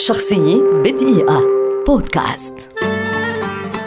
شخصية بدقيقة. بودكاست.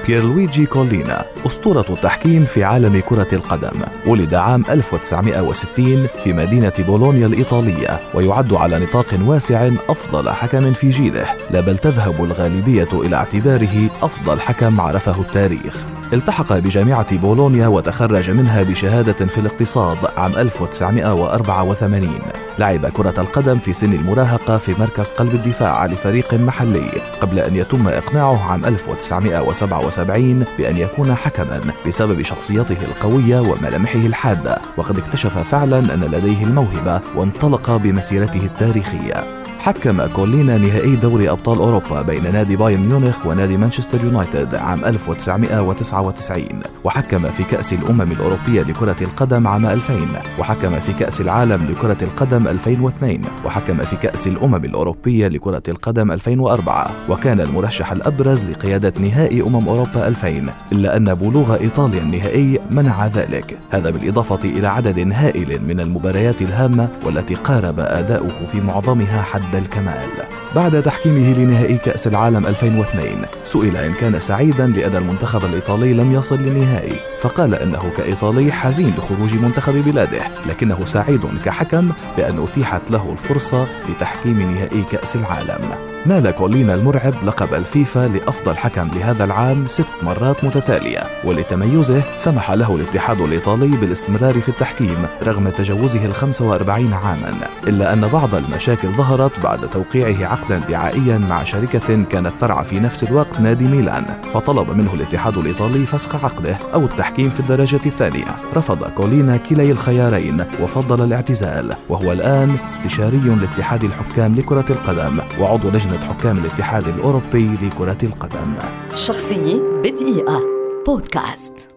بيرلويجي كولينا أسطورة التحكيم في عالم كرة القدم. ولد عام 1960 في مدينة بولونيا الإيطالية ويعد على نطاق واسع أفضل حكم في جيله لا بل تذهب الغالبية إلى اعتباره أفضل حكم عرفه التاريخ. التحق بجامعة بولونيا وتخرج منها بشهادة في الاقتصاد عام 1984 لعب كرة القدم في سن المراهقة في مركز قلب الدفاع لفريق محلي قبل أن يتم إقناعه عام 1977 بأن يكون حكما بسبب شخصيته القوية وملامحه الحادة وقد اكتشف فعلا أن لديه الموهبة وانطلق بمسيرته التاريخية. حكم كولينا نهائي دوري أبطال أوروبا بين نادي بايرن ميونخ ونادي مانشستر يونايتد عام 1999 وحكم في كأس الأمم الأوروبية لكرة القدم عام 2000 وحكم في كأس العالم لكرة القدم 2002 وحكم في كأس الأمم الأوروبية لكرة القدم 2004 وكان المرشح الأبرز لقيادة نهائي أمم أوروبا 2000 إلا أن بلوغ إيطاليا النهائي منع ذلك. هذا بالإضافة إلى عدد هائل من المباريات الهامة والتي قارب أداؤه في معظمها حد الكمال. بعد تحكيمه لنهائي كأس العالم 2002 سئل إن كان سعيدا لأن المنتخب الإيطالي لم يصل للنهائي فقال إنه كإيطالي حزين لخروج منتخب بلاده لكنه سعيد كحكم بأن أتيحت له الفرصة لتحكيم نهائي كأس العالم. نال كولينا المرعب لقب الفيفا لأفضل حكم لهذا العام ست مرات متتالية ولتميزه سمح له الاتحاد الإيطالي بالاستمرار في التحكيم رغم تجاوزه ال 45 عاما. إلا أن بعض المشاكل ظهرت بعد توقيعه عقدا دعائيا مع شركة كانت ترعى في نفس الوقت نادي ميلان فطلب منه الاتحاد الإيطالي فسخ عقده أو التحكيم في الدرجة الثانية. رفض كولينا كلي الخيارين وفضل الاعتزال وهو الآن استشاري لاتحاد الحكام لكرة القدم وعضو لجنة حكام الاتحاد الأوروبي لكرة القدم. شخصية بدقيقة. بودكاست.